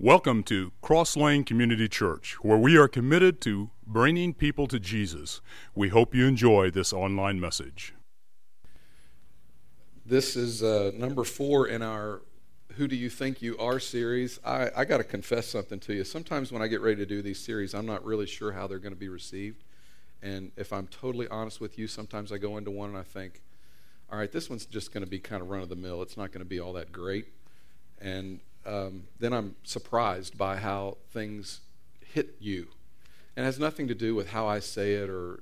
Welcome to Cross Lane Community Church, where we are committed to bringing people to Jesus. We hope you enjoy this online message. This is uh, number four in our Who Do You Think You Are series. I, I got to confess something to you. Sometimes when I get ready to do these series, I'm not really sure how they're going to be received. And if I'm totally honest with you, sometimes I go into one and I think, all right, this one's just going to be kind of run of the mill. It's not going to be all that great. And um, then I'm surprised by how things hit you. And it has nothing to do with how I say it or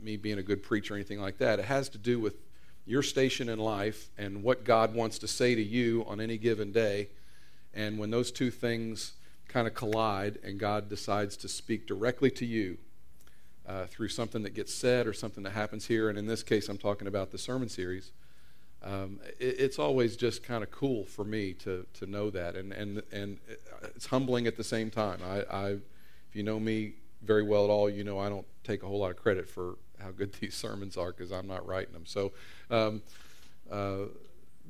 me being a good preacher or anything like that. It has to do with your station in life and what God wants to say to you on any given day. And when those two things kind of collide and God decides to speak directly to you uh, through something that gets said or something that happens here, and in this case, I'm talking about the sermon series. Um, it, it's always just kind of cool for me to to know that, and and and it's humbling at the same time. I, I, if you know me very well at all, you know I don't take a whole lot of credit for how good these sermons are because I'm not writing them. So. Um, uh,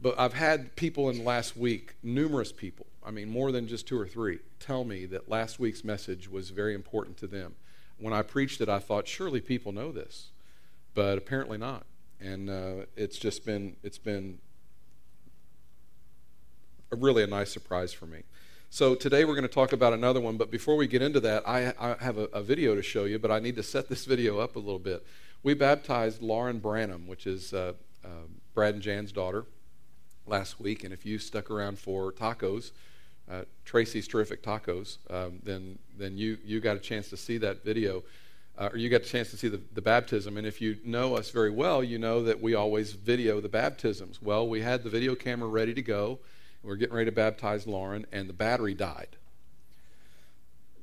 but I've had people in last week, numerous people, I mean, more than just two or three, tell me that last week's message was very important to them when I preached it, I thought surely people know this, but apparently not. And uh, it's just been it's been a really a nice surprise for me. So today we're going to talk about another one, but before we get into that, I, I have a, a, video to show you, but I need to set this video up a little bit. We baptized Lauren Branham, which is uh, uh, Brad and Jan's daughter, last week, and if you stuck around for tacos, uh, Tracy's Terrific Tacos, um, then, then you, you got a chance to see that video, uh, or you got a chance to see the, the baptism. And if you know us very well, you know that we always video the baptisms. Well, we had the video camera ready to go. We are getting ready to baptize Lauren, and the battery died.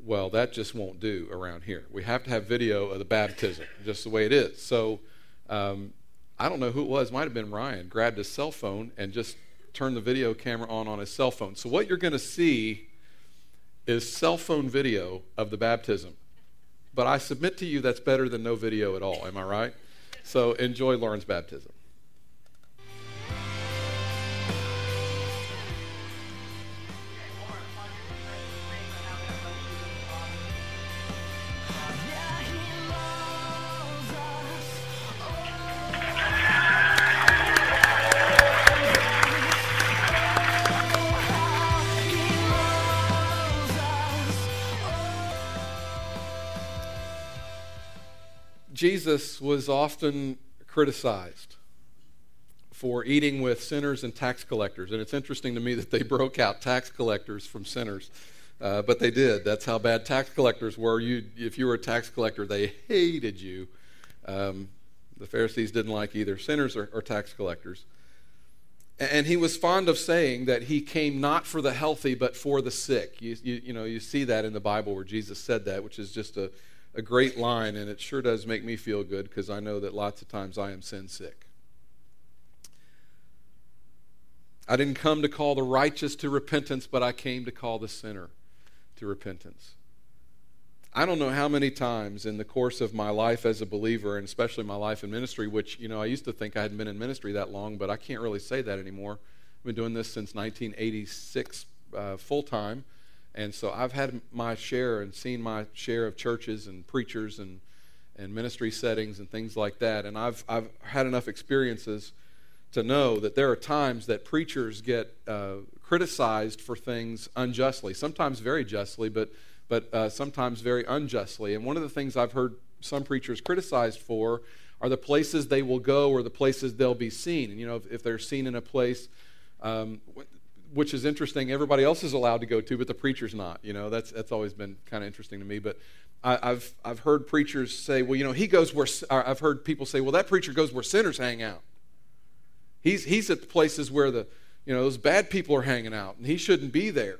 Well, that just won't do around here. We have to have video of the baptism, just the way it is. So um, I don't know who it was, might have been Ryan, grabbed his cell phone and just turned the video camera on on his cell phone. So, what you're going to see is cell phone video of the baptism. But I submit to you that's better than no video at all. Am I right? So, enjoy Lauren's baptism. Jesus was often criticized for eating with sinners and tax collectors. And it's interesting to me that they broke out tax collectors from sinners. Uh, but they did. That's how bad tax collectors were. You, if you were a tax collector, they hated you. Um, the Pharisees didn't like either sinners or, or tax collectors. And he was fond of saying that he came not for the healthy, but for the sick. You, you, you know, you see that in the Bible where Jesus said that, which is just a, a great line, and it sure does make me feel good because I know that lots of times I am sin sick. I didn't come to call the righteous to repentance, but I came to call the sinner to repentance. I don't know how many times in the course of my life as a believer, and especially my life in ministry, which, you know, I used to think I hadn't been in ministry that long, but I can't really say that anymore. I've been doing this since 1986 uh, full time. And so I've had my share and seen my share of churches and preachers and, and ministry settings and things like that. And I've, I've had enough experiences to know that there are times that preachers get uh, criticized for things unjustly, sometimes very justly, but, but uh, sometimes very unjustly. And one of the things I've heard some preachers criticized for are the places they will go or the places they'll be seen. And, you know, if, if they're seen in a place, um, which is interesting. Everybody else is allowed to go to, but the preacher's not. You know, that's that's always been kind of interesting to me. But I, have I've heard preachers say, well, you know, he goes where. I've heard people say, well, that preacher goes where sinners hang out. He's he's at the places where the you know those bad people are hanging out, and he shouldn't be there.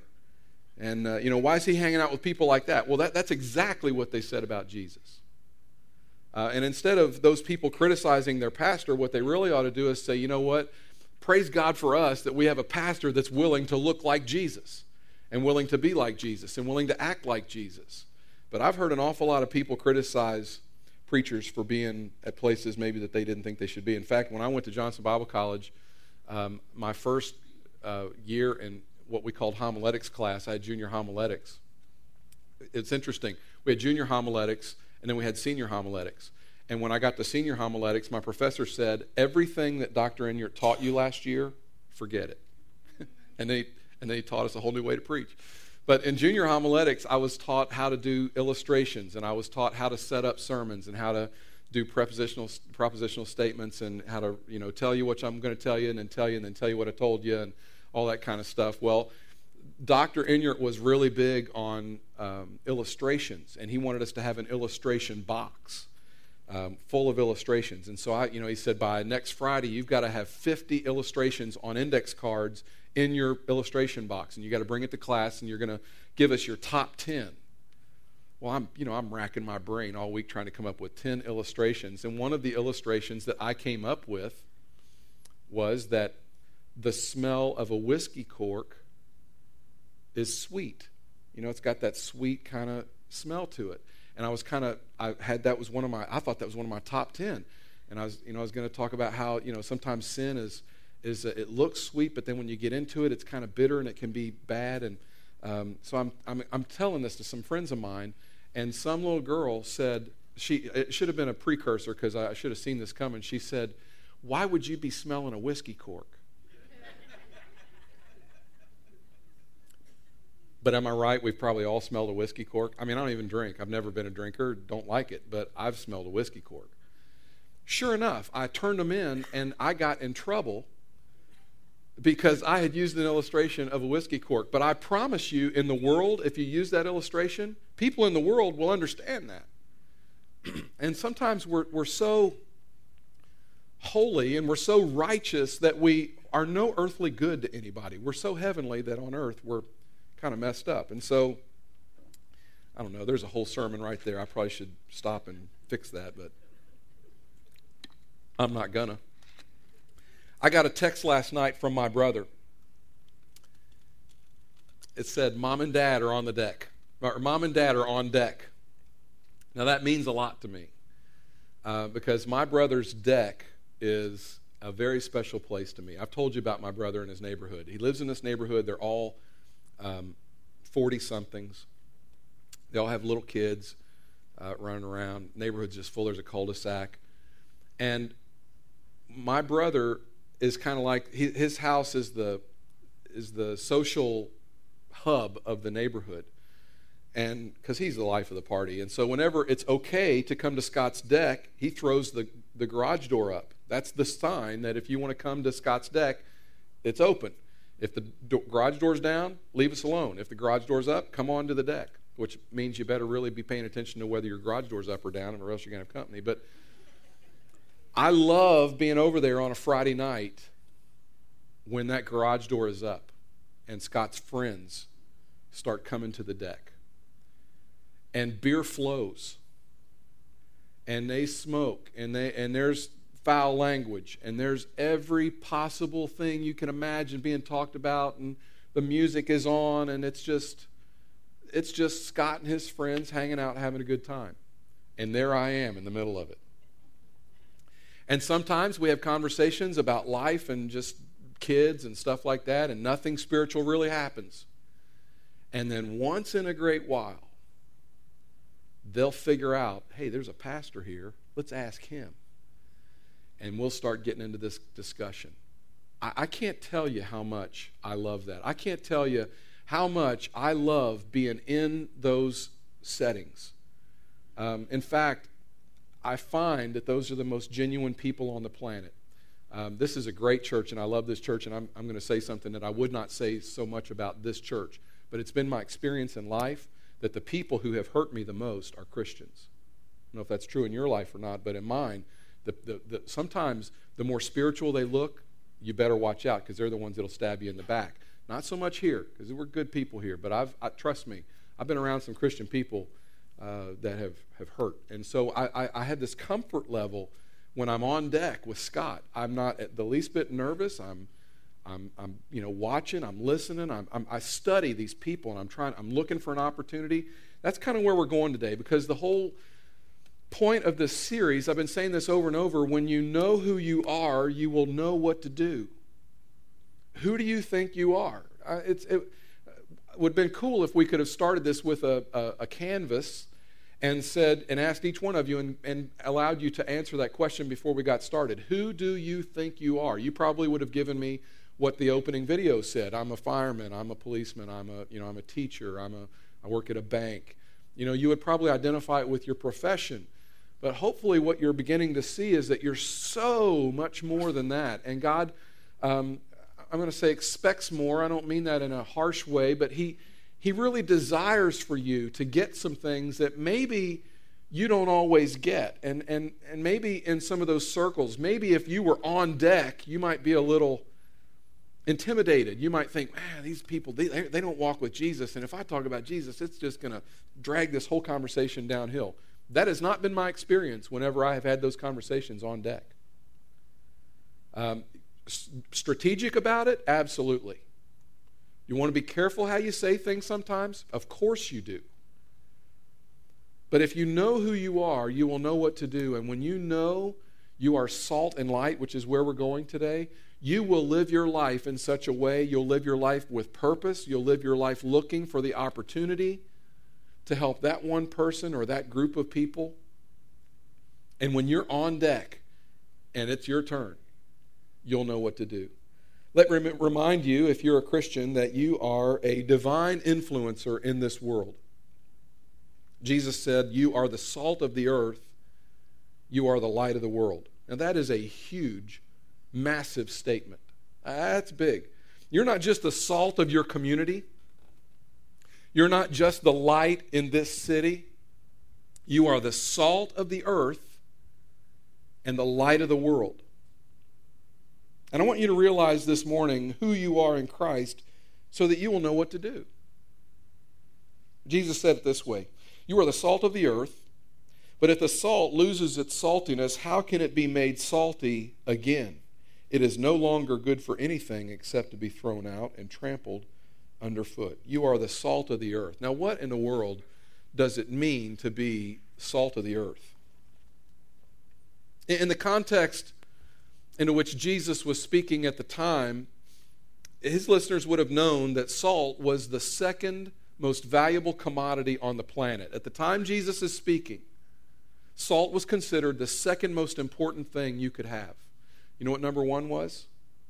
And uh, you know, why is he hanging out with people like that? Well, that, that's exactly what they said about Jesus. Uh, and instead of those people criticizing their pastor, what they really ought to do is say, you know what? Praise God for us that we have a pastor that's willing to look like Jesus and willing to be like Jesus and willing to act like Jesus. But I've heard an awful lot of people criticize preachers for being at places maybe that they didn't think they should be. In fact, when I went to Johnson Bible College, um, my first uh, year in what we called homiletics class. I had junior homiletics. It's interesting. We had junior homiletics, and then we had senior homiletics. And when I got to senior homiletics, my professor said, Everything that Dr. Enyart taught you last year, forget it. and, they, and they taught us a whole new way to preach. But in junior homiletics, I was taught how to do illustrations, and I was taught how to set up sermons and how to do prepositional propositional statements and how to you know tell you what I'm going to tell you and then tell you and then tell you what I told you and all that kind of stuff. Well, Dr. Enyart was really big on um, illustrations, and he wanted us to have an illustration box um, full of illustrations. And so I, you know, he said by next Friday you've got to have 50 illustrations on index cards in your illustration box, and you got to bring it to class, and you're going to give us your top 10. Well, I'm, you know, I'm racking my brain all week trying to come up with 10 illustrations, and one of the illustrations that I came up with was that the smell of a whiskey cork is sweet. You know, it's got that sweet kind of smell to it. And I was kind of, I had that was one of my, I thought that was one of my top 10. And I was, you know, I was going to talk about how, you know, sometimes sin is, is it looks sweet, but then when you get into it, it's kind of bitter and it can be bad. And um, so I'm, I'm, I'm telling this to some friends of mine, and some little girl said, she, it should have been a precursor because I should have seen this coming. She said, Why would you be smelling a whiskey cork? But am I right? We've probably all smelled a whiskey cork. I mean, I don't even drink. I've never been a drinker, don't like it, but I've smelled a whiskey cork. Sure enough, I turned them in and I got in trouble because I had used an illustration of a whiskey cork. But I promise you, in the world, if you use that illustration, people in the world will understand that. and sometimes we're, we're so holy and we're so righteous that we are no earthly good to anybody. We're so heavenly that on earth we're kind of messed up. And so, I don't know, there's a whole sermon right there. I probably should stop and fix that, but I'm not gonna. I got a text last night from my brother. It said, Mom and Dad are on the deck. Or Mom and Dad are on deck. Now, that means a lot to me uh, because my brother's deck is a very special place to me. I've told you about my brother and his neighborhood. He lives in this neighborhood. They're all 40 um, somethings. They all have little kids uh, running around. Neighborhood's just full. There's a cul de sac. And my brother is kind of like his house is the is the social hub of the neighborhood and because he's the life of the party and so whenever it's okay to come to scott's deck he throws the, the garage door up that's the sign that if you want to come to scott's deck it's open if the do- garage door's down leave us alone if the garage door's up come on to the deck which means you better really be paying attention to whether your garage door's up or down or else you're going to have company but I love being over there on a Friday night when that garage door is up and Scott's friends start coming to the deck. And beer flows. And they smoke and they and there's foul language and there's every possible thing you can imagine being talked about and the music is on and it's just it's just Scott and his friends hanging out having a good time. And there I am in the middle of it. And sometimes we have conversations about life and just kids and stuff like that, and nothing spiritual really happens. And then once in a great while, they'll figure out hey, there's a pastor here. Let's ask him. And we'll start getting into this discussion. I, I can't tell you how much I love that. I can't tell you how much I love being in those settings. Um, in fact, I find that those are the most genuine people on the planet. Um, this is a great church, and I love this church, and I'm, I'm going to say something that I would not say so much about this church, but it's been my experience in life that the people who have hurt me the most are Christians. I don't know if that's true in your life or not, but in mine, the, the, the, sometimes the more spiritual they look, you better watch out because they're the ones that'll stab you in the back. Not so much here because we're good people here, but I've, I, trust me, I've been around some Christian people uh, that have, have hurt. And so I, I, I, had this comfort level when I'm on deck with Scott. I'm not the least bit nervous. I'm, I'm, I'm you know, watching, I'm listening, I'm, I'm, i study these people, and I'm trying, I'm looking for an opportunity. That's kind of where we're going today because the whole point of this series, I've been saying this over and over when you know who you are, you will know what to do. Who do you think you are? Uh, it's, it would have been cool if we could have started this with a, a, a canvas and said and asked each one of you and, and allowed you to answer that question before we got started. Who do you think you are? You probably would have given me what the opening video said. I'm a fireman, I'm a policeman, I'm a, you know, I'm a teacher, I'm a, I work at a bank. You know, you would probably identify it with your profession. But hopefully, what you're beginning to see is that you're so much more than that. And God, um, I'm going to say, expects more. I don't mean that in a harsh way, but He, he really desires for you to get some things that maybe you don't always get. And, and, and maybe in some of those circles, maybe if you were on deck, you might be a little intimidated. You might think, man, these people, they, they don't walk with Jesus. And if I talk about Jesus, it's just going to drag this whole conversation downhill. That has not been my experience whenever I have had those conversations on deck. Um, strategic about it? Absolutely. You want to be careful how you say things sometimes? Of course you do. But if you know who you are, you will know what to do. And when you know you are salt and light, which is where we're going today, you will live your life in such a way, you'll live your life with purpose, you'll live your life looking for the opportunity to help that one person or that group of people. And when you're on deck and it's your turn, you'll know what to do. Let me remind you, if you're a Christian, that you are a divine influencer in this world. Jesus said, You are the salt of the earth, you are the light of the world. Now, that is a huge, massive statement. That's big. You're not just the salt of your community, you're not just the light in this city. You are the salt of the earth and the light of the world. And I want you to realize this morning who you are in Christ so that you will know what to do. Jesus said it this way You are the salt of the earth, but if the salt loses its saltiness, how can it be made salty again? It is no longer good for anything except to be thrown out and trampled underfoot. You are the salt of the earth. Now, what in the world does it mean to be salt of the earth? In the context into which Jesus was speaking at the time, his listeners would have known that salt was the second most valuable commodity on the planet. At the time Jesus is speaking, salt was considered the second most important thing you could have. You know what number one was?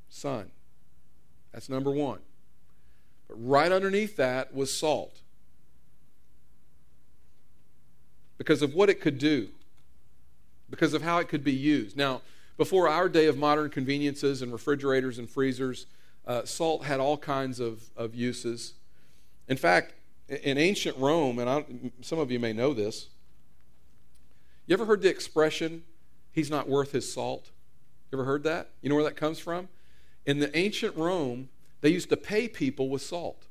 Sun. That's number one. But right underneath that was salt. Because of what it could do, because of how it could be used. Now, before our day of modern conveniences and refrigerators and freezers, uh, salt had all kinds of, of uses. In fact, in ancient Rome, and I, some of you may know this, you ever heard the expression, he's not worth his salt? You ever heard that? You know where that comes from? In the ancient Rome, they used to pay people with salt.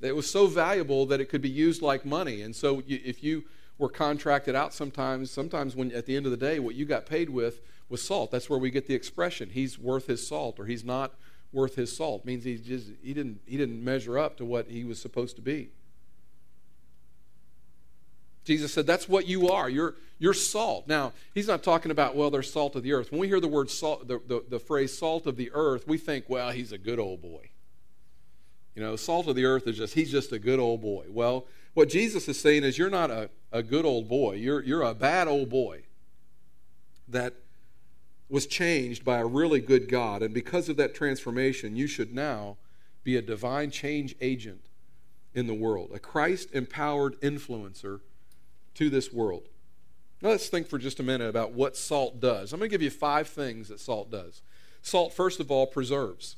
It was so valuable that it could be used like money. And so if you were contracted out sometimes. Sometimes, when at the end of the day, what you got paid with was salt. That's where we get the expression "he's worth his salt" or "he's not worth his salt." It means he just he didn't he didn't measure up to what he was supposed to be. Jesus said, "That's what you are. You're you're salt." Now, he's not talking about well, they're salt of the earth. When we hear the word salt, the, the, the phrase "salt of the earth," we think, well, he's a good old boy. You know, salt of the earth is just he's just a good old boy. Well, what Jesus is saying is, you're not a, a good old boy. You're, you're a bad old boy that was changed by a really good God. And because of that transformation, you should now be a divine change agent in the world, a Christ empowered influencer to this world. Now, let's think for just a minute about what salt does. I'm going to give you five things that salt does. Salt, first of all, preserves.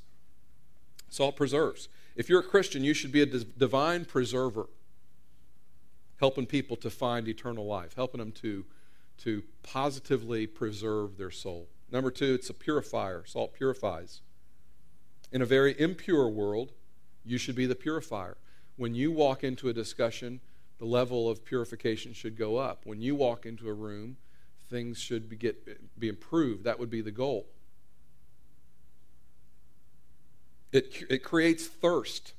Salt preserves. If you're a Christian, you should be a divine preserver helping people to find eternal life, helping them to, to positively preserve their soul. Number two, it's a purifier. Salt purifies. In a very impure world, you should be the purifier. When you walk into a discussion, the level of purification should go up. When you walk into a room, things should be, get, be improved. That would be the goal. It, it creates thirst.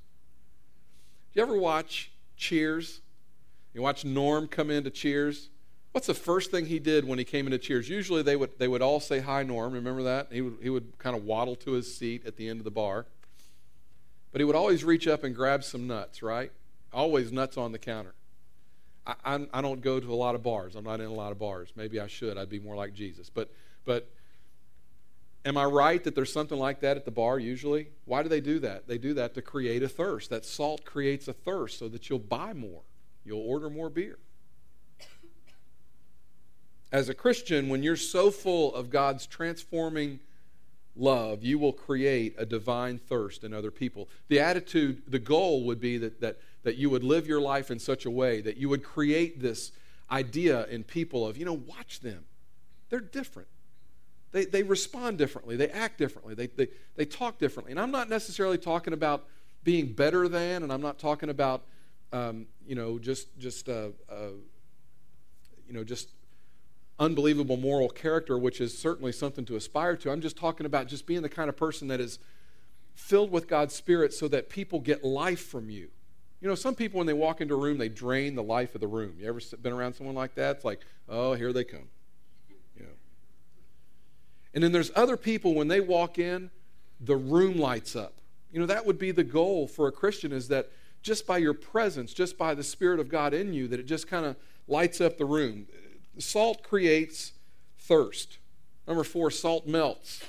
Do you ever watch Cheers? You watch Norm come into Cheers. What's the first thing he did when he came into Cheers? Usually they would, they would all say, Hi, Norm. Remember that? He would, he would kind of waddle to his seat at the end of the bar. But he would always reach up and grab some nuts, right? Always nuts on the counter. I, I, I don't go to a lot of bars. I'm not in a lot of bars. Maybe I should. I'd be more like Jesus. But, but am I right that there's something like that at the bar usually? Why do they do that? They do that to create a thirst. That salt creates a thirst so that you'll buy more, you'll order more beer. As a Christian, when you're so full of God's transforming love, you will create a divine thirst in other people. The attitude, the goal would be that, that, that you would live your life in such a way that you would create this idea in people of, you know, watch them. They're different. They, they respond differently. They act differently. They, they, they talk differently. And I'm not necessarily talking about being better than, and I'm not talking about, um, you know, just, just, uh, uh, you know, just unbelievable moral character, which is certainly something to aspire to. I'm just talking about just being the kind of person that is filled with God's Spirit so that people get life from you. You know, some people, when they walk into a room, they drain the life of the room. You ever been around someone like that? It's like, oh, here they come. You know. And then there's other people, when they walk in, the room lights up. You know, that would be the goal for a Christian is that just by your presence, just by the Spirit of God in you, that it just kind of lights up the room. Salt creates thirst. Number four, salt melts.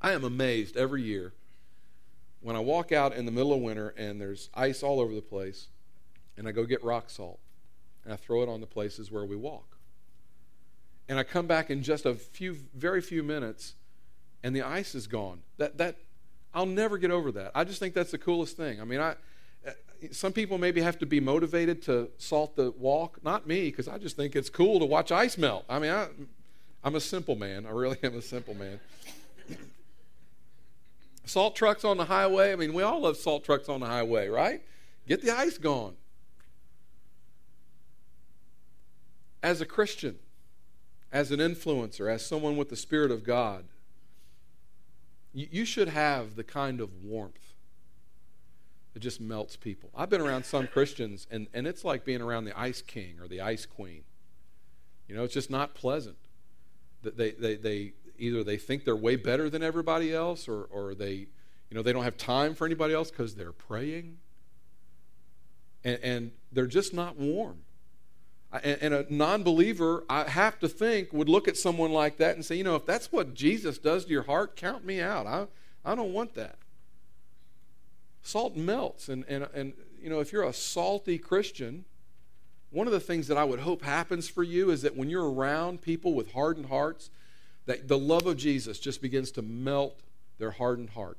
I am amazed every year when I walk out in the middle of winter and there's ice all over the place, and I go get rock salt and I throw it on the places where we walk. And I come back in just a few, very few minutes, and the ice is gone. That that I'll never get over that. I just think that's the coolest thing. I mean, I Uh, some people maybe have to be motivated to salt the walk. Not me, because I just think it's cool to watch ice melt. I mean, I, I'm a simple man. I really am a simple man. salt trucks on the highway. I mean, we all love salt trucks on the highway, right? Get the ice gone. As a Christian, as an influencer, as someone with the Spirit of God, you, you should have the kind of warmth it just melts people. I've been around some Christians, and, and it's like being around the ice king or the ice queen. You know, it's just not pleasant. They, they, they, either they think they're way better than everybody else, or, or they, you know, they don't have time for anybody else because they're praying. And, and they're just not warm. And, and a non believer, I have to think, would look at someone like that and say, you know, if that's what Jesus does to your heart, count me out. I, I don't want that. Salt melts. And, and, and, you know, if you're a salty Christian, one of the things that I would hope happens for you is that when you're around people with hardened hearts, that the love of Jesus just begins to melt their hardened heart.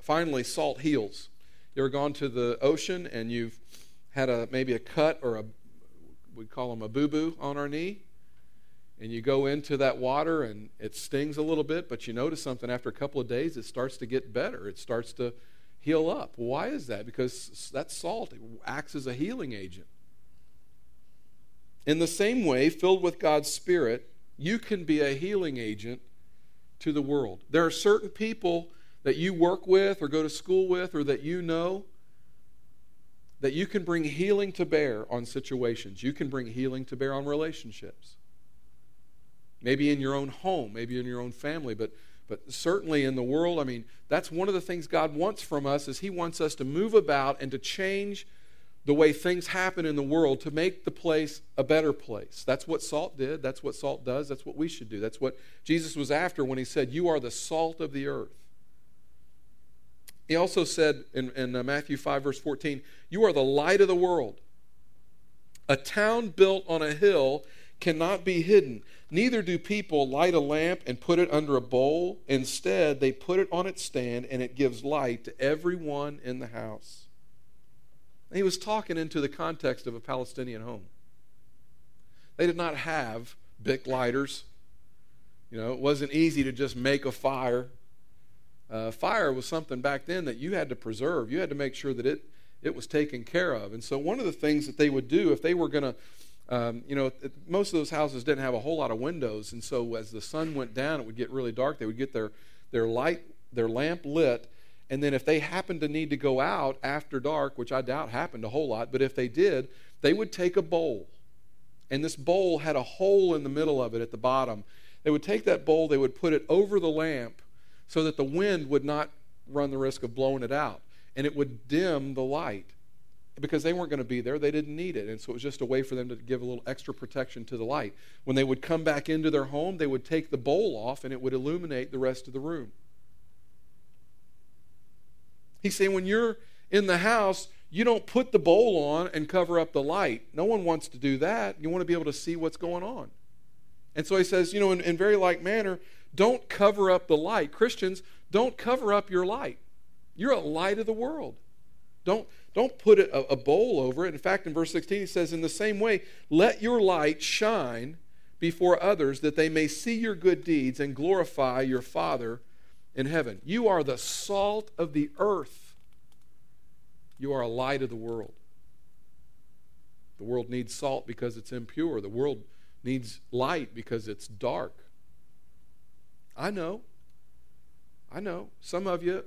Finally, salt heals. You ever gone to the ocean and you've had a maybe a cut or a we call them a boo boo on our knee? And you go into that water and it stings a little bit, but you notice something after a couple of days, it starts to get better. It starts to heal up. Why is that? Because that salt acts as a healing agent. In the same way, filled with God's Spirit, you can be a healing agent to the world. There are certain people that you work with or go to school with or that you know that you can bring healing to bear on situations. You can bring healing to bear on relationships maybe in your own home, maybe in your own family, but but certainly in the world, I mean, that's one of the things God wants from us is he wants us to move about and to change the way things happen in the world to make the place a better place. That's what salt did. That's what salt does. That's what we should do. That's what Jesus was after when he said, You are the salt of the earth. He also said in, in uh, Matthew 5, verse 14, You are the light of the world. A town built on a hill cannot be hidden. Neither do people light a lamp and put it under a bowl. Instead, they put it on its stand and it gives light to everyone in the house. he was talking into the context of a Palestinian home. They did not have Bic lighters. You know, it wasn't easy to just make a fire. Uh, fire was something back then that you had to preserve. You had to make sure that it, it was taken care of. And so, one of the things that they would do if they were going to um, you know, most of those houses didn't have a whole lot of windows, and so as the sun went down, it would get really dark. They would get their their light, their lamp lit, and then if they happened to need to go out after dark, which I doubt happened a whole lot, but if they did, they would take a bowl, and this bowl had a hole in the middle of it at the bottom. They would take that bowl, they would put it over the lamp, so that the wind would not run the risk of blowing it out and it would dim the light because they weren't going to be there. They didn't need it. And so it was just a way for them to give a little extra protection to the light. When they would come back into their home, they would take the bowl off and it would illuminate the rest of the room. He's saying when you're in the house, you don't put the bowl on and cover up the light. No one wants to do that. You want to be able to see what's going on. And so he says, you know, in, in very like manner, don't cover up the light. Christians, don't cover up your light. You're a light of the world. Don't, don't put a, a bowl over it. In fact, in verse 16, he says, In the same way, let your light shine before others that they may see your good deeds and glorify your Father in heaven. You are the salt of the earth. You are a light of the world. The world needs salt because it's impure. The world needs light because it's dark. I know. I know. Some of you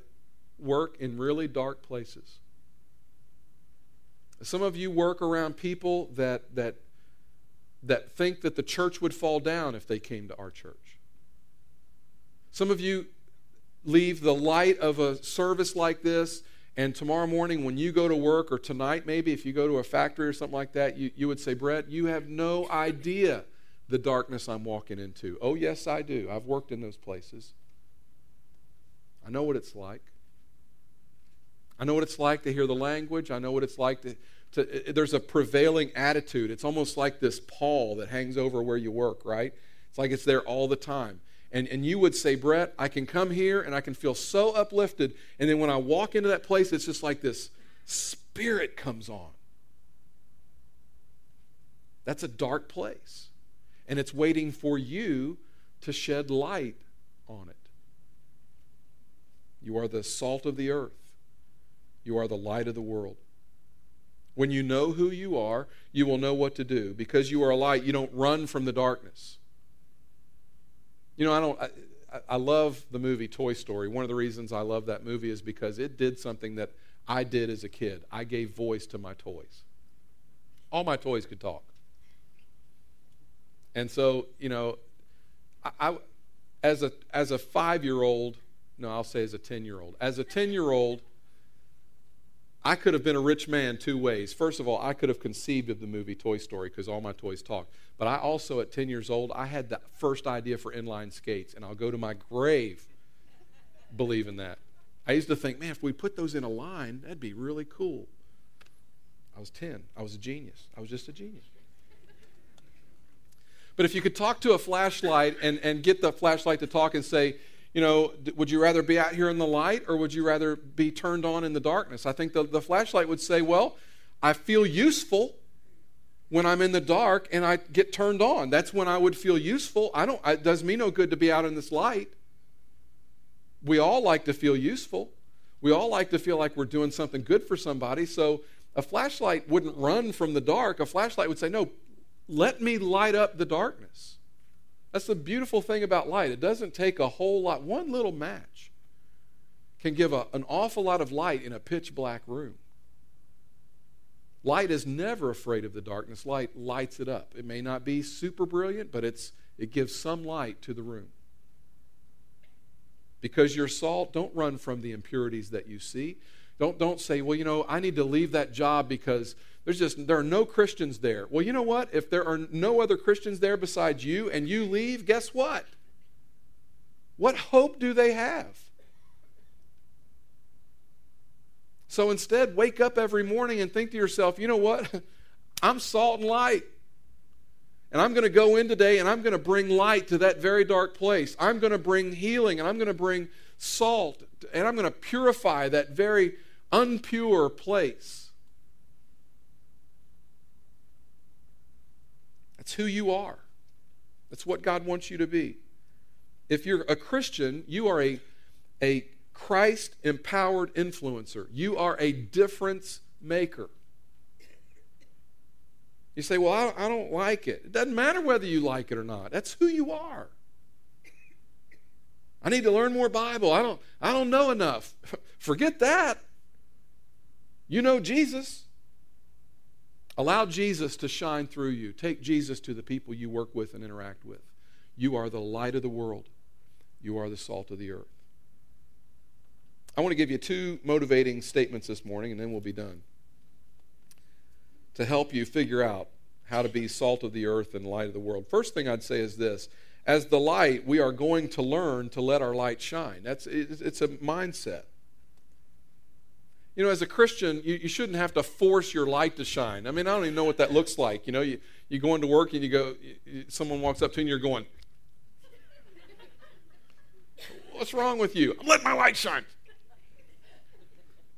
work in really dark places. Some of you work around people that, that, that think that the church would fall down if they came to our church. Some of you leave the light of a service like this, and tomorrow morning when you go to work, or tonight maybe, if you go to a factory or something like that, you, you would say, Brett, you have no idea the darkness I'm walking into. Oh, yes, I do. I've worked in those places. I know what it's like. I know what it's like to hear the language. I know what it's like to, to uh, there's a prevailing attitude. It's almost like this pall that hangs over where you work, right? It's like it's there all the time. And, and you would say, Brett, I can come here and I can feel so uplifted. And then when I walk into that place, it's just like this spirit comes on. That's a dark place. And it's waiting for you to shed light on it. You are the salt of the earth. You are the light of the world. When you know who you are, you will know what to do. Because you are a light, you don't run from the darkness. You know, I don't. I, I love the movie Toy Story. One of the reasons I love that movie is because it did something that I did as a kid. I gave voice to my toys. All my toys could talk. And so, you know, I, I as a as a five year old, no, I'll say as a ten year old. As a ten year old, I could have been a rich man two ways. First of all, I could have conceived of the movie Toy Story because all my toys talk. But I also, at 10 years old, I had the first idea for inline skates, and I'll go to my grave believing that. I used to think, man, if we put those in a line, that'd be really cool. I was 10. I was a genius. I was just a genius. But if you could talk to a flashlight and, and get the flashlight to talk and say, you know, would you rather be out here in the light or would you rather be turned on in the darkness? I think the, the flashlight would say, well, I feel useful when I'm in the dark and I get turned on. That's when I would feel useful. I don't, it does me no good to be out in this light. We all like to feel useful. We all like to feel like we're doing something good for somebody. So a flashlight wouldn't run from the dark. A flashlight would say, no, let me light up the darkness. That's the beautiful thing about light. It doesn't take a whole lot. One little match can give a, an awful lot of light in a pitch black room. Light is never afraid of the darkness. Light lights it up. It may not be super brilliant, but it's, it gives some light to the room. Because you're salt, don't run from the impurities that you see. Don't, don't say, well, you know, I need to leave that job because there's just there are no Christians there. Well, you know what? If there are no other Christians there besides you and you leave, guess what? What hope do they have? So instead, wake up every morning and think to yourself, you know what? I'm salt and light. And I'm going to go in today and I'm going to bring light to that very dark place. I'm going to bring healing and I'm going to bring salt and I'm going to purify that very unpure place. That's who you are. That's what God wants you to be. If you're a Christian, you are a, a Christ empowered influencer. You are a difference maker. You say, Well, I don't, I don't like it. It doesn't matter whether you like it or not. That's who you are. I need to learn more Bible. I don't, I don't know enough. Forget that. You know Jesus. Allow Jesus to shine through you. Take Jesus to the people you work with and interact with. You are the light of the world, you are the salt of the earth. I want to give you two motivating statements this morning, and then we'll be done. To help you figure out how to be salt of the earth and light of the world. First thing I'd say is this as the light, we are going to learn to let our light shine. That's, it's a mindset. You know, as a Christian, you, you shouldn't have to force your light to shine. I mean, I don't even know what that looks like. You know, you, you go into work and you go, you, someone walks up to you and you're going, What's wrong with you? I'm letting my light shine.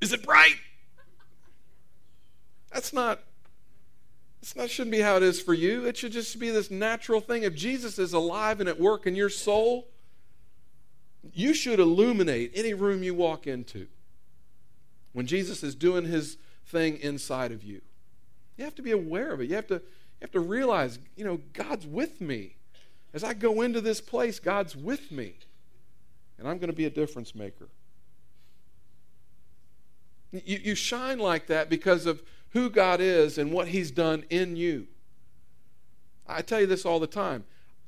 Is it bright? That's not that shouldn't be how it is for you. It should just be this natural thing. If Jesus is alive and at work in your soul, you should illuminate any room you walk into. When Jesus is doing his thing inside of you, you have to be aware of it. You have to, you have to realize, you know, God's with me. As I go into this place, God's with me. And I'm going to be a difference maker. You, you shine like that because of who God is and what He's done in you. I tell you this all the time.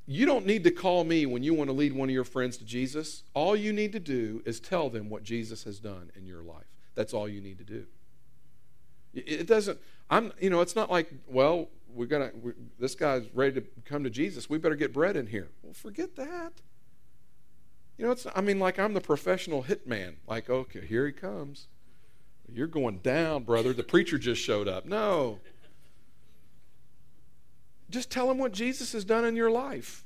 You don't need to call me when you want to lead one of your friends to Jesus. All you need to do is tell them what Jesus has done in your life. That's all you need to do. It doesn't, I'm, you know, it's not like, well, we're going to, this guy's ready to come to Jesus. We better get Brett in here. Well, forget that. You know, it's, I mean, like I'm the professional hitman. Like, okay, here he comes. You're going down, brother. The preacher just showed up. No. Just tell him what Jesus has done in your life.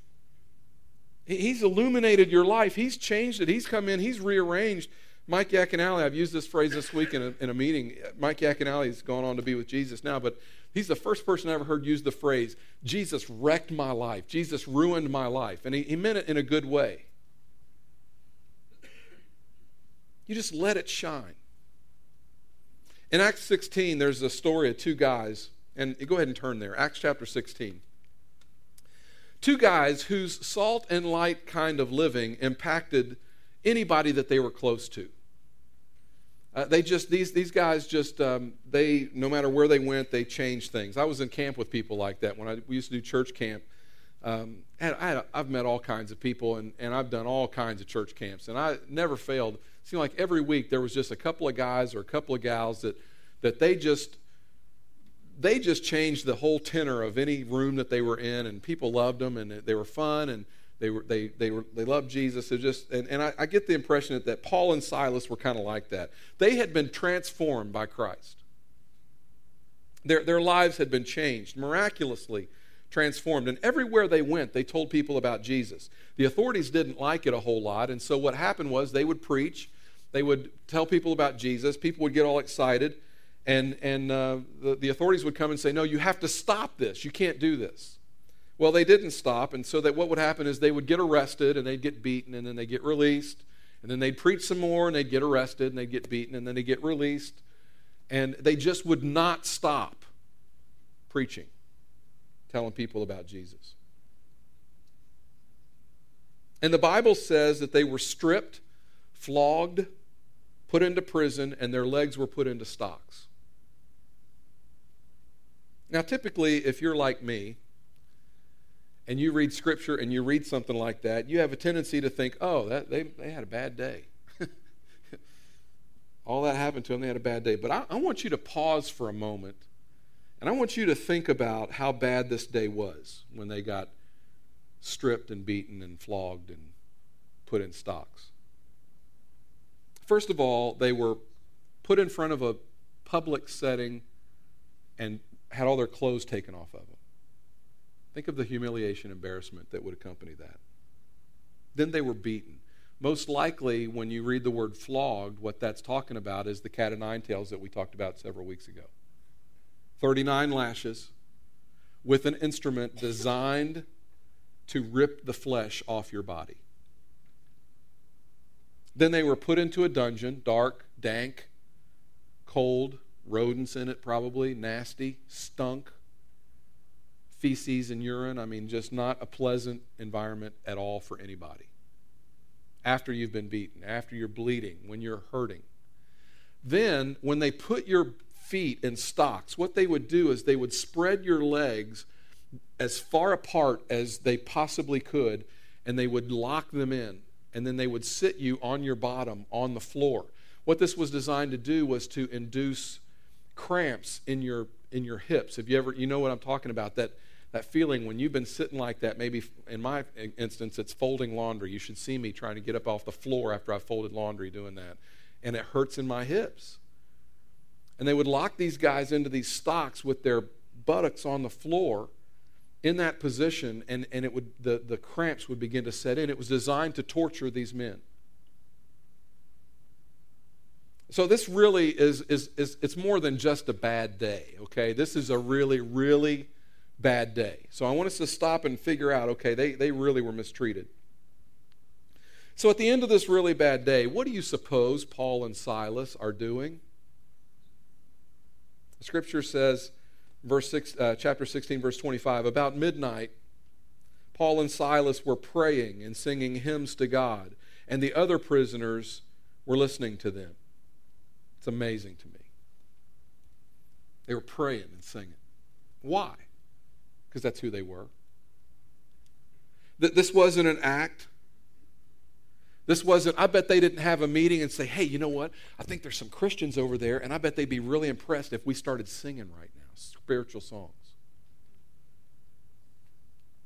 He's illuminated your life. He's changed it. He's come in. He's rearranged. Mike Yaconelli, I've used this phrase this week in a, in a meeting. Mike Yaconelli has gone on to be with Jesus now, but he's the first person I ever heard use the phrase, Jesus wrecked my life. Jesus ruined my life. And he, he meant it in a good way. You just let it shine. In Acts 16, there's a story of two guys, and go ahead and turn there. Acts chapter 16. Two guys whose salt and light kind of living impacted anybody that they were close to. Uh, they just these these guys just um, they no matter where they went they changed things. I was in camp with people like that when I we used to do church camp. Um, I have met all kinds of people and, and I've done all kinds of church camps and I never failed It seemed like every week there was just a couple of guys or a couple of gals that that they just they just changed the whole tenor of any room that they were in and people loved them and they were fun and they were they they were they loved jesus it just and, and I, I get the impression that, that paul and silas were kind of like that they had been transformed by christ their, their lives had been changed miraculously transformed and everywhere they went they told people about jesus the authorities didn't like it a whole lot and so what happened was they would preach they would tell people about Jesus. People would get all excited. And, and uh, the, the authorities would come and say, No, you have to stop this. You can't do this. Well, they didn't stop. And so that what would happen is they would get arrested and they'd get beaten and then they'd get released. And then they'd preach some more and they'd get arrested and they'd get beaten and then they'd get released. And they just would not stop preaching, telling people about Jesus. And the Bible says that they were stripped, flogged, put into prison, and their legs were put into stocks. Now, typically, if you're like me, and you read scripture and you read something like that, you have a tendency to think, oh, that, they, they had a bad day. All that happened to them, they had a bad day. But I, I want you to pause for a moment and I want you to think about how bad this day was when they got stripped and beaten and flogged and put in stocks. First of all, they were put in front of a public setting and had all their clothes taken off of them. Think of the humiliation, embarrassment that would accompany that. Then they were beaten. Most likely, when you read the word flogged, what that's talking about is the cat o' nine tails that we talked about several weeks ago 39 lashes with an instrument designed to rip the flesh off your body. Then they were put into a dungeon, dark, dank, cold, rodents in it probably, nasty, stunk, feces and urine. I mean, just not a pleasant environment at all for anybody. After you've been beaten, after you're bleeding, when you're hurting. Then, when they put your feet in stocks, what they would do is they would spread your legs as far apart as they possibly could, and they would lock them in and then they would sit you on your bottom on the floor. What this was designed to do was to induce cramps in your in your hips. Have you ever you know what I'm talking about? That that feeling when you've been sitting like that, maybe in my instance, it's folding laundry. You should see me trying to get up off the floor after I've folded laundry doing that. And it hurts in my hips. And they would lock these guys into these stocks with their buttocks on the floor in that position, and, and it would, the, the cramps would begin to set in. It was designed to torture these men. So this really is, is, is it's more than just a bad day, okay? This is a really, really bad day. So I want us to stop and figure out, okay, they, they really were mistreated. So at the end of this really bad day, what do you suppose Paul and Silas are doing? The scripture says, verse six, uh, chapter 16, verse 25, about midnight, Paul and Silas were praying and singing hymns to God, and the other prisoners were listening to them. It's amazing to me. They were praying and singing. Why? Because that's who they were. That this wasn't an act. This wasn't, I bet they didn't have a meeting and say, hey, you know what? I think there's some Christians over there, and I bet they'd be really impressed if we started singing right now spiritual songs.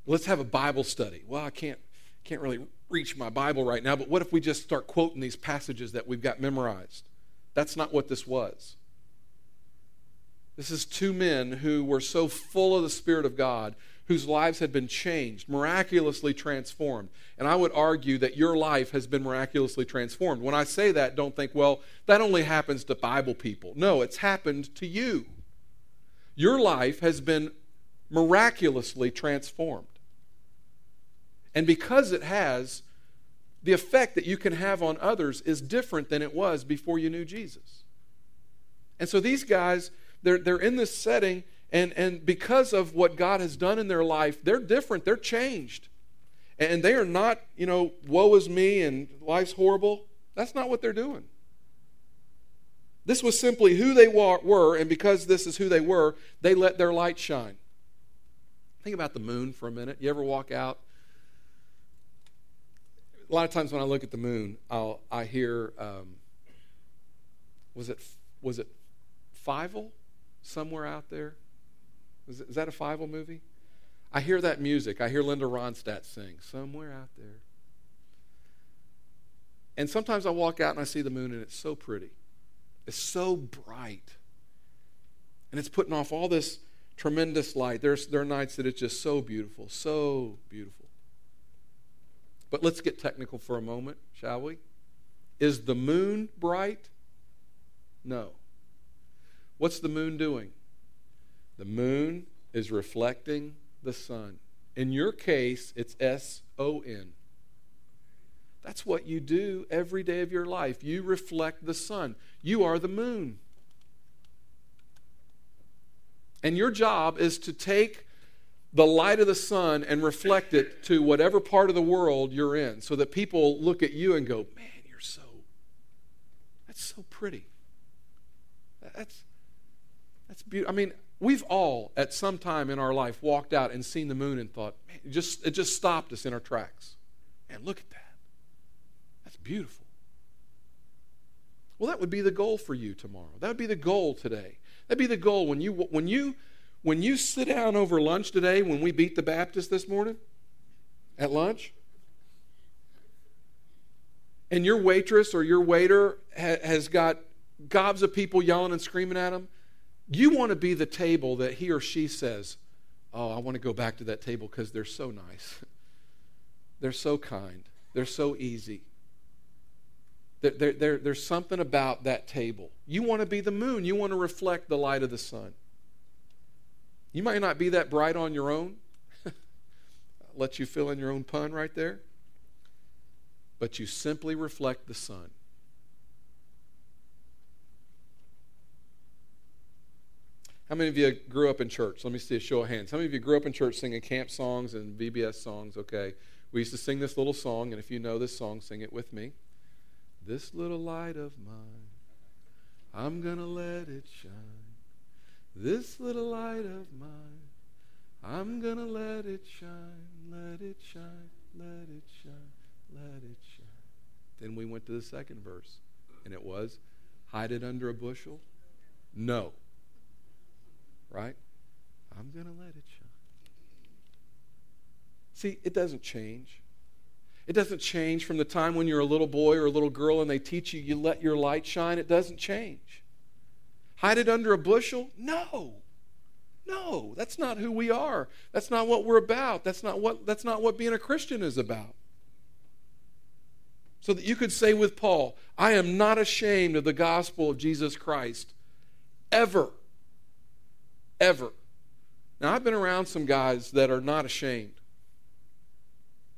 Let's have a Bible study. Well, I can't, can't really reach my Bible right now, but what if we just start quoting these passages that we've got memorized? That's not what this was. This is two men who were so full of the Spirit of God, whose lives had been changed, miraculously transformed. And I would argue that your life has been miraculously transformed. When I say that, don't think, well, that only happens to Bible people. No, it's happened to you. Your life has been miraculously transformed. And because it has, the effect that you can have on others is different than it was before you knew Jesus. And so these guys, they're, they're in this setting, and, and because of what God has done in their life, they're different, they're changed. And they are not, you know, woe is me and life's horrible. That's not what they're doing. This was simply who they were, and because this is who they were, they let their light shine. Think about the moon for a minute. You ever walk out a lot of times when I look at the moon, I'll, I hear, um, was it was it Fievel somewhere out there? Is, is that a Fievel movie? I hear that music. I hear Linda Ronstadt sing somewhere out there. And sometimes I walk out and I see the moon and it's so pretty. It's so bright. And it's putting off all this tremendous light. There's, there are nights that it's just so beautiful, so beautiful. But let's get technical for a moment, shall we? Is the moon bright? No. What's the moon doing? The moon is reflecting the sun. In your case, it's S O N. That's what you do every day of your life. You reflect the sun. You are the moon. And your job is to take the light of the sun and reflect it to whatever part of the world you're in so that people look at you and go, man, you're so, that's so pretty. That's, that's beautiful. I mean, we've all at some time in our life walked out and seen the moon and thought, man, it just, it just stopped us in our tracks. And look at that. That's beautiful. Well, that would be the goal for you tomorrow. That would be the goal today. That'd be the goal when you, when you, when you sit down over lunch today, when we beat the Baptist this morning at lunch, and your waitress or your waiter ha- has got gobs of people yelling and screaming at him, you want to be the table that he or she says, Oh, I want to go back to that table because they're so nice. they're so kind. They're so easy. There, there, there, there's something about that table. You want to be the moon, you want to reflect the light of the sun. You might not be that bright on your own. Let you fill in your own pun right there. But you simply reflect the sun. How many of you grew up in church? Let me see a show of hands. How many of you grew up in church singing camp songs and VBS songs? Okay. We used to sing this little song, and if you know this song, sing it with me. This little light of mine, I'm going to let it shine. This little light of mine, I'm gonna let it shine, let it shine, let it shine, let it shine. Then we went to the second verse, and it was, Hide it under a bushel? No. Right? I'm going to let it shine. See, it doesn't change. It doesn't change from the time when you're a little boy or a little girl and they teach you you let your light shine. It doesn't change. Hide it under a bushel? No. No, that's not who we are. That's not what we're about. That's not what that's not what being a Christian is about. So that you could say with Paul, I am not ashamed of the gospel of Jesus Christ ever. Ever. Now I've been around some guys that are not ashamed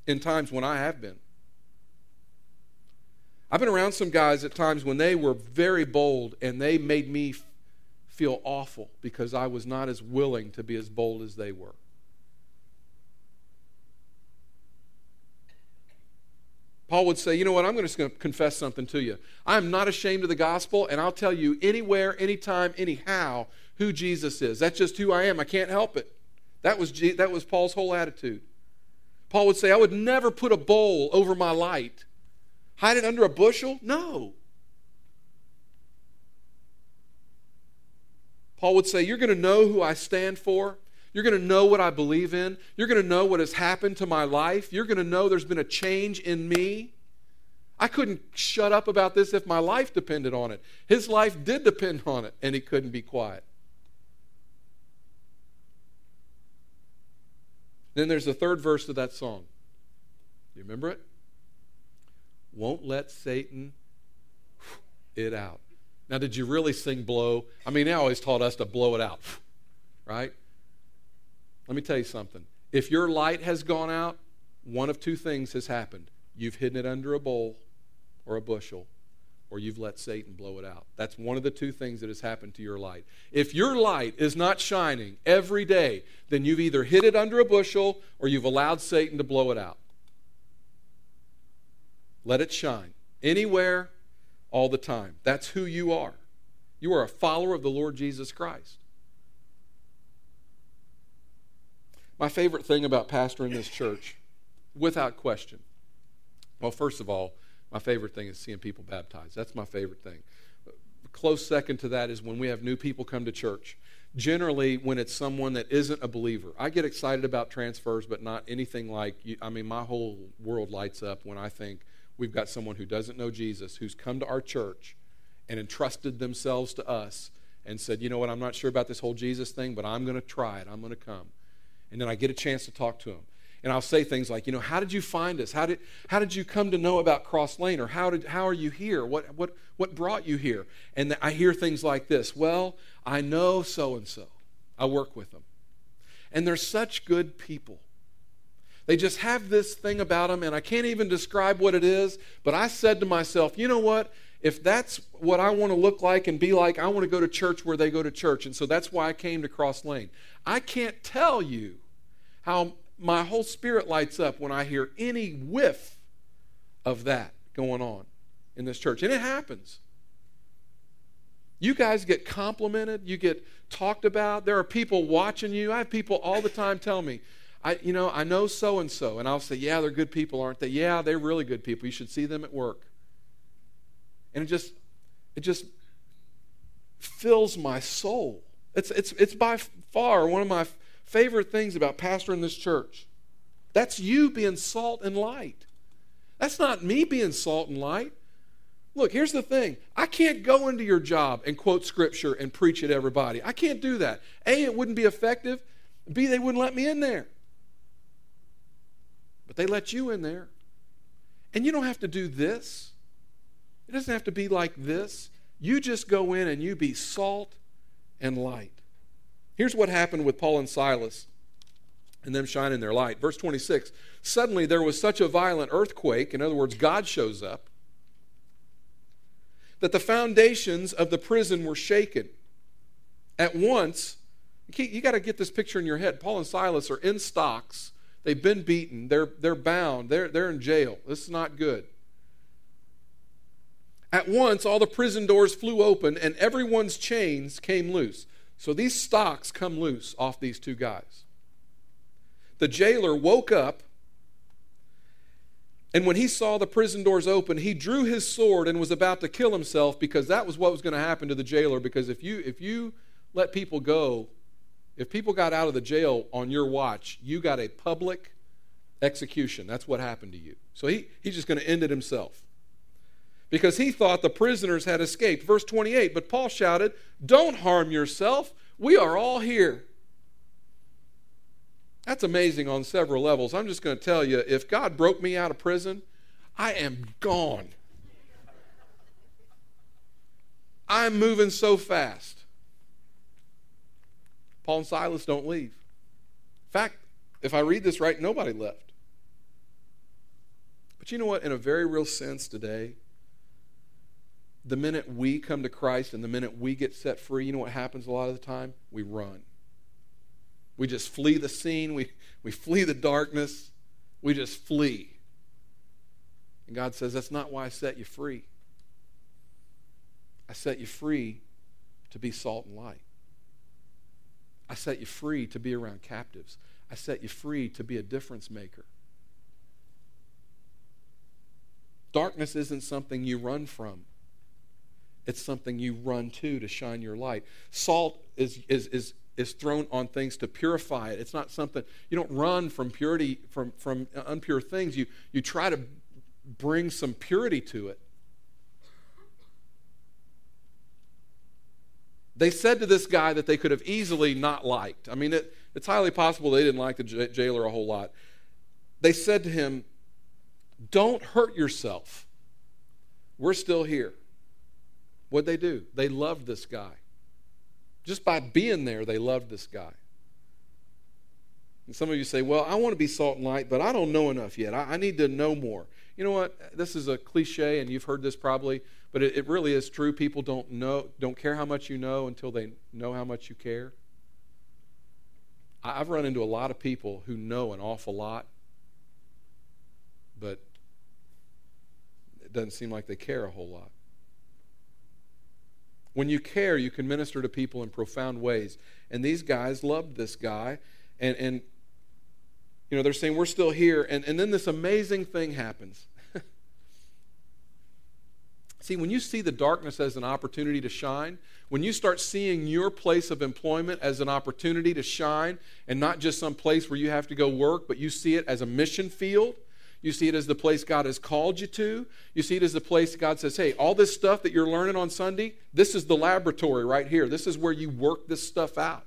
in times when I have been. I've been around some guys at times when they were very bold and they made me feel awful because I was not as willing to be as bold as they were. Paul would say, You know what? I'm just going to confess something to you. I am not ashamed of the gospel, and I'll tell you anywhere, anytime, anyhow who Jesus is. That's just who I am. I can't help it. That was, that was Paul's whole attitude. Paul would say, I would never put a bowl over my light. Hide it under a bushel? No. Paul would say, You're going to know who I stand for. You're going to know what I believe in. You're going to know what has happened to my life. You're going to know there's been a change in me. I couldn't shut up about this if my life depended on it. His life did depend on it, and he couldn't be quiet. Then there's the third verse of that song. Do you remember it? Won't let Satan it out. Now, did you really sing blow? I mean, they always taught us to blow it out, right? Let me tell you something. If your light has gone out, one of two things has happened. You've hidden it under a bowl or a bushel, or you've let Satan blow it out. That's one of the two things that has happened to your light. If your light is not shining every day, then you've either hid it under a bushel or you've allowed Satan to blow it out. Let it shine anywhere, all the time. That's who you are. You are a follower of the Lord Jesus Christ. My favorite thing about pastoring this church, without question, well, first of all, my favorite thing is seeing people baptized. That's my favorite thing. Close second to that is when we have new people come to church. Generally, when it's someone that isn't a believer, I get excited about transfers, but not anything like, I mean, my whole world lights up when I think we've got someone who doesn't know Jesus, who's come to our church and entrusted themselves to us and said, you know what, I'm not sure about this whole Jesus thing, but I'm going to try it. I'm going to come. And then I get a chance to talk to them and I'll say things like, you know, how did you find us? How did, how did you come to know about Cross Lane? Or how, did, how are you here? What, what, what brought you here? And I hear things like this Well, I know so and so. I work with them. And they're such good people. They just have this thing about them, and I can't even describe what it is. But I said to myself, you know what? If that's what I want to look like and be like, I want to go to church where they go to church. And so that's why I came to Cross Lane. I can't tell you how my whole spirit lights up when I hear any whiff of that going on in this church. And it happens. You guys get complimented, you get talked about. There are people watching you. I have people all the time tell me, I, you know, I know so and so. And I'll say, yeah, they're good people, aren't they? Yeah, they're really good people. You should see them at work. And it just, it just fills my soul. It's, it's, it's by far one of my favorite things about pastoring this church. That's you being salt and light. That's not me being salt and light. Look, here's the thing I can't go into your job and quote scripture and preach at everybody. I can't do that. A, it wouldn't be effective. B, they wouldn't let me in there. But they let you in there. And you don't have to do this, it doesn't have to be like this. You just go in and you be salt and light. Here's what happened with Paul and Silas and them shining their light. Verse 26 Suddenly there was such a violent earthquake, in other words, God shows up, that the foundations of the prison were shaken. At once, you got to get this picture in your head. Paul and Silas are in stocks. They've been beaten. They're, they're bound. They're, they're in jail. This is not good. At once, all the prison doors flew open and everyone's chains came loose. So these stocks come loose off these two guys. The jailer woke up And when he saw the prison doors open, he drew his sword and was about to kill himself because that was what was going to happen to the jailer. Because if you, if you let people go, if people got out of the jail on your watch, you got a public execution. That's what happened to you. So he, he's just going to end it himself. Because he thought the prisoners had escaped. Verse 28 But Paul shouted, Don't harm yourself. We are all here. That's amazing on several levels. I'm just going to tell you if God broke me out of prison, I am gone. I'm moving so fast. Paul and Silas don't leave. In fact, if I read this right, nobody left. But you know what? In a very real sense today, the minute we come to Christ and the minute we get set free, you know what happens a lot of the time? We run. We just flee the scene. We, we flee the darkness. We just flee. And God says, That's not why I set you free. I set you free to be salt and light. I set you free to be around captives. I set you free to be a difference maker. Darkness isn't something you run from. It's something you run to to shine your light. Salt is, is, is, is thrown on things to purify it. It's not something you don't run from purity from from unpure things. You you try to bring some purity to it. They said to this guy that they could have easily not liked. I mean, it, it's highly possible they didn't like the jailer a whole lot. They said to him, Don't hurt yourself. We're still here. What'd they do? They loved this guy. Just by being there, they loved this guy. And some of you say, Well, I want to be salt and light, but I don't know enough yet. I, I need to know more. You know what? This is a cliche, and you've heard this probably, but it, it really is true. People don't know, don't care how much you know until they know how much you care. I've run into a lot of people who know an awful lot, but it doesn't seem like they care a whole lot. When you care, you can minister to people in profound ways. And these guys loved this guy. And, and you know, they're saying, We're still here. And, and then this amazing thing happens. see, when you see the darkness as an opportunity to shine, when you start seeing your place of employment as an opportunity to shine and not just some place where you have to go work, but you see it as a mission field, you see it as the place God has called you to. You see it as the place God says, hey, all this stuff that you're learning on Sunday, this is the laboratory right here. This is where you work this stuff out.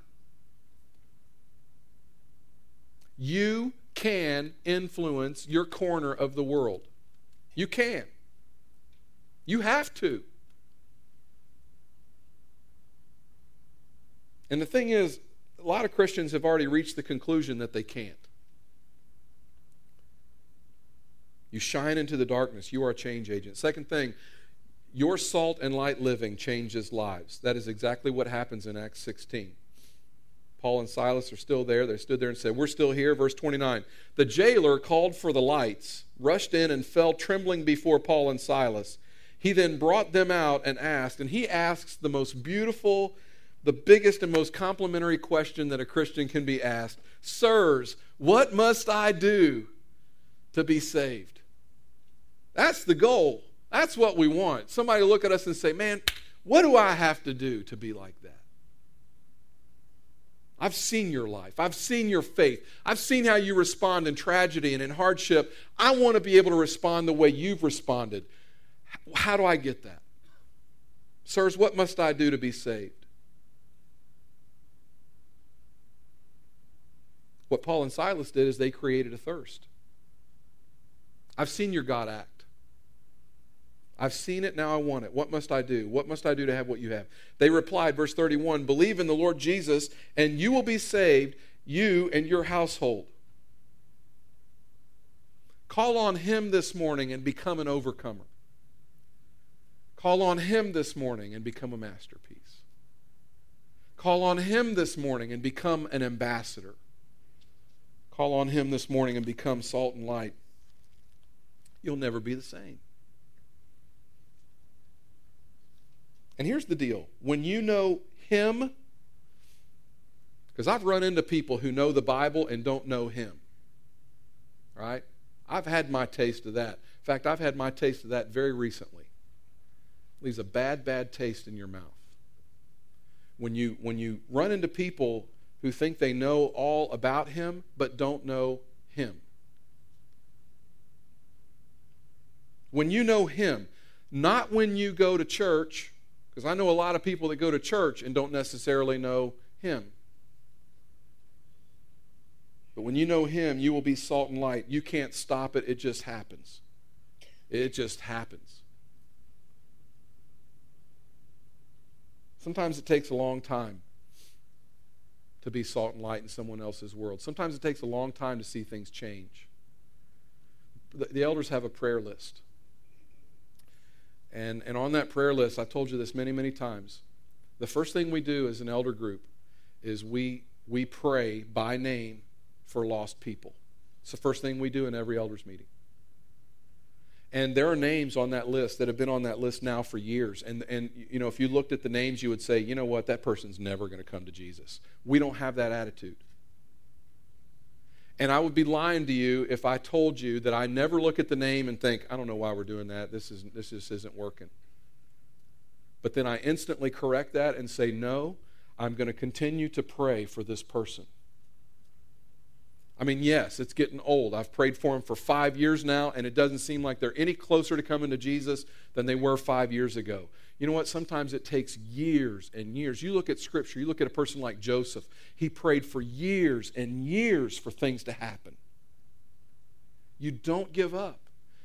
You can influence your corner of the world. You can. You have to. And the thing is, a lot of Christians have already reached the conclusion that they can't. You shine into the darkness. You are a change agent. Second thing, your salt and light living changes lives. That is exactly what happens in Acts 16. Paul and Silas are still there. They stood there and said, We're still here. Verse 29. The jailer called for the lights, rushed in, and fell trembling before Paul and Silas. He then brought them out and asked, and he asks the most beautiful, the biggest, and most complimentary question that a Christian can be asked Sirs, what must I do to be saved? That's the goal. That's what we want. Somebody look at us and say, man, what do I have to do to be like that? I've seen your life. I've seen your faith. I've seen how you respond in tragedy and in hardship. I want to be able to respond the way you've responded. How do I get that? Sirs, what must I do to be saved? What Paul and Silas did is they created a thirst. I've seen your God act. I've seen it, now I want it. What must I do? What must I do to have what you have? They replied, verse 31 Believe in the Lord Jesus, and you will be saved, you and your household. Call on Him this morning and become an overcomer. Call on Him this morning and become a masterpiece. Call on Him this morning and become an ambassador. Call on Him this morning and become salt and light. You'll never be the same. And here's the deal when you know Him, because I've run into people who know the Bible and don't know Him. Right? I've had my taste of that. In fact, I've had my taste of that very recently. It leaves a bad, bad taste in your mouth. When you, when you run into people who think they know all about Him but don't know Him. When you know Him, not when you go to church, because I know a lot of people that go to church and don't necessarily know Him. But when you know Him, you will be salt and light. You can't stop it, it just happens. It just happens. Sometimes it takes a long time to be salt and light in someone else's world. Sometimes it takes a long time to see things change. The, the elders have a prayer list. And, and on that prayer list, I told you this many, many times. The first thing we do as an elder group is we, we pray by name for lost people. It's the first thing we do in every elders meeting. And there are names on that list that have been on that list now for years. And, and you know, if you looked at the names, you would say, you know what, that person's never going to come to Jesus. We don't have that attitude. And I would be lying to you if I told you that I never look at the name and think, I don't know why we're doing that. This, is, this just isn't working. But then I instantly correct that and say, no, I'm going to continue to pray for this person. I mean, yes, it's getting old. I've prayed for them for five years now, and it doesn't seem like they're any closer to coming to Jesus than they were five years ago. You know what? Sometimes it takes years and years. You look at Scripture, you look at a person like Joseph. He prayed for years and years for things to happen. You don't give up.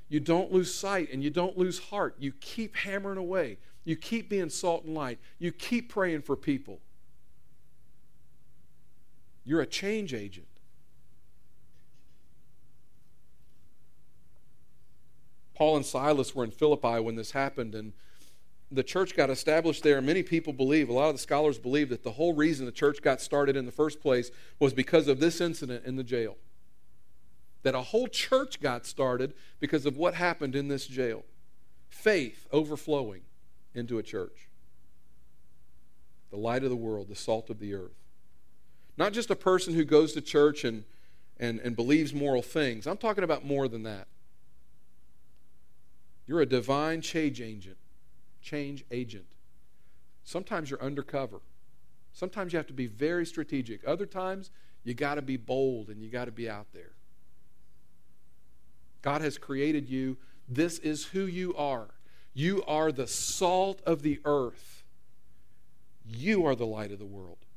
You don't lose sight and you don't lose heart. You keep hammering away. You keep being salt and light. You keep praying for people. You're a change agent. Paul and Silas were in Philippi when this happened, and the church got established there. Many people believe, a lot of the scholars believe, that the whole reason the church got started in the first place was because of this incident in the jail. That a whole church got started because of what happened in this jail. Faith overflowing into a church. The light of the world, the salt of the earth. Not just a person who goes to church and, and, and believes moral things. I'm talking about more than that. You're a divine change agent. Change agent. Sometimes you're undercover. Sometimes you have to be very strategic. Other times, you got to be bold and you got to be out there. God has created you. This is who you are. You are the salt of the earth. You are the light of the world.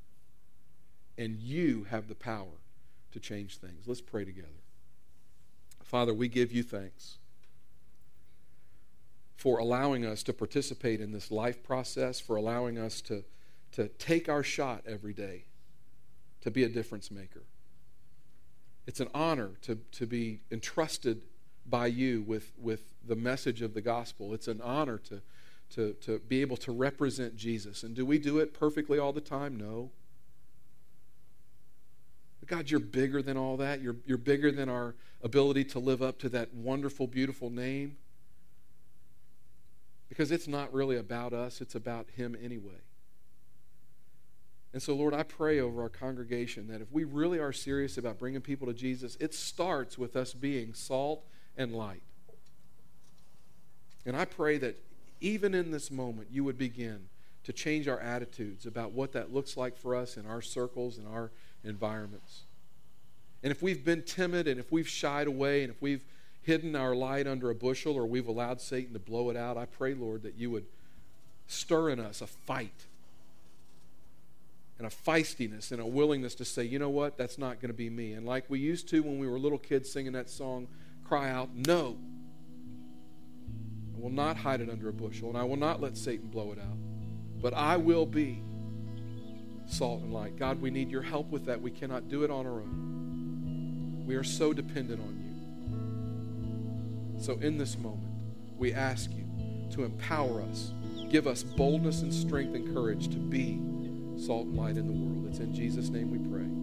And you have the power to change things. Let's pray together. Father, we give you thanks for allowing us to participate in this life process, for allowing us to, to take our shot every day to be a difference maker. It's an honor to, to be entrusted by you with, with the message of the gospel. It's an honor to, to, to be able to represent Jesus. And do we do it perfectly all the time? No. God, you're bigger than all that. You're, you're bigger than our ability to live up to that wonderful, beautiful name. Because it's not really about us, it's about Him anyway. And so, Lord, I pray over our congregation that if we really are serious about bringing people to Jesus, it starts with us being salt and light. And I pray that even in this moment, you would begin to change our attitudes about what that looks like for us in our circles and our environments. And if we've been timid and if we've shied away and if we've hidden our light under a bushel or we've allowed Satan to blow it out, I pray, Lord, that you would stir in us a fight and a feistiness and a willingness to say, you know what, that's not going to be me. And like we used to when we were little kids singing that song, cry out, no. I will not hide it under a bushel, and I will not let Satan blow it out. But I will be salt and light. God, we need your help with that. We cannot do it on our own. We are so dependent on you. So, in this moment, we ask you to empower us, give us boldness and strength and courage to be salt and light in the world. It's in Jesus' name we pray.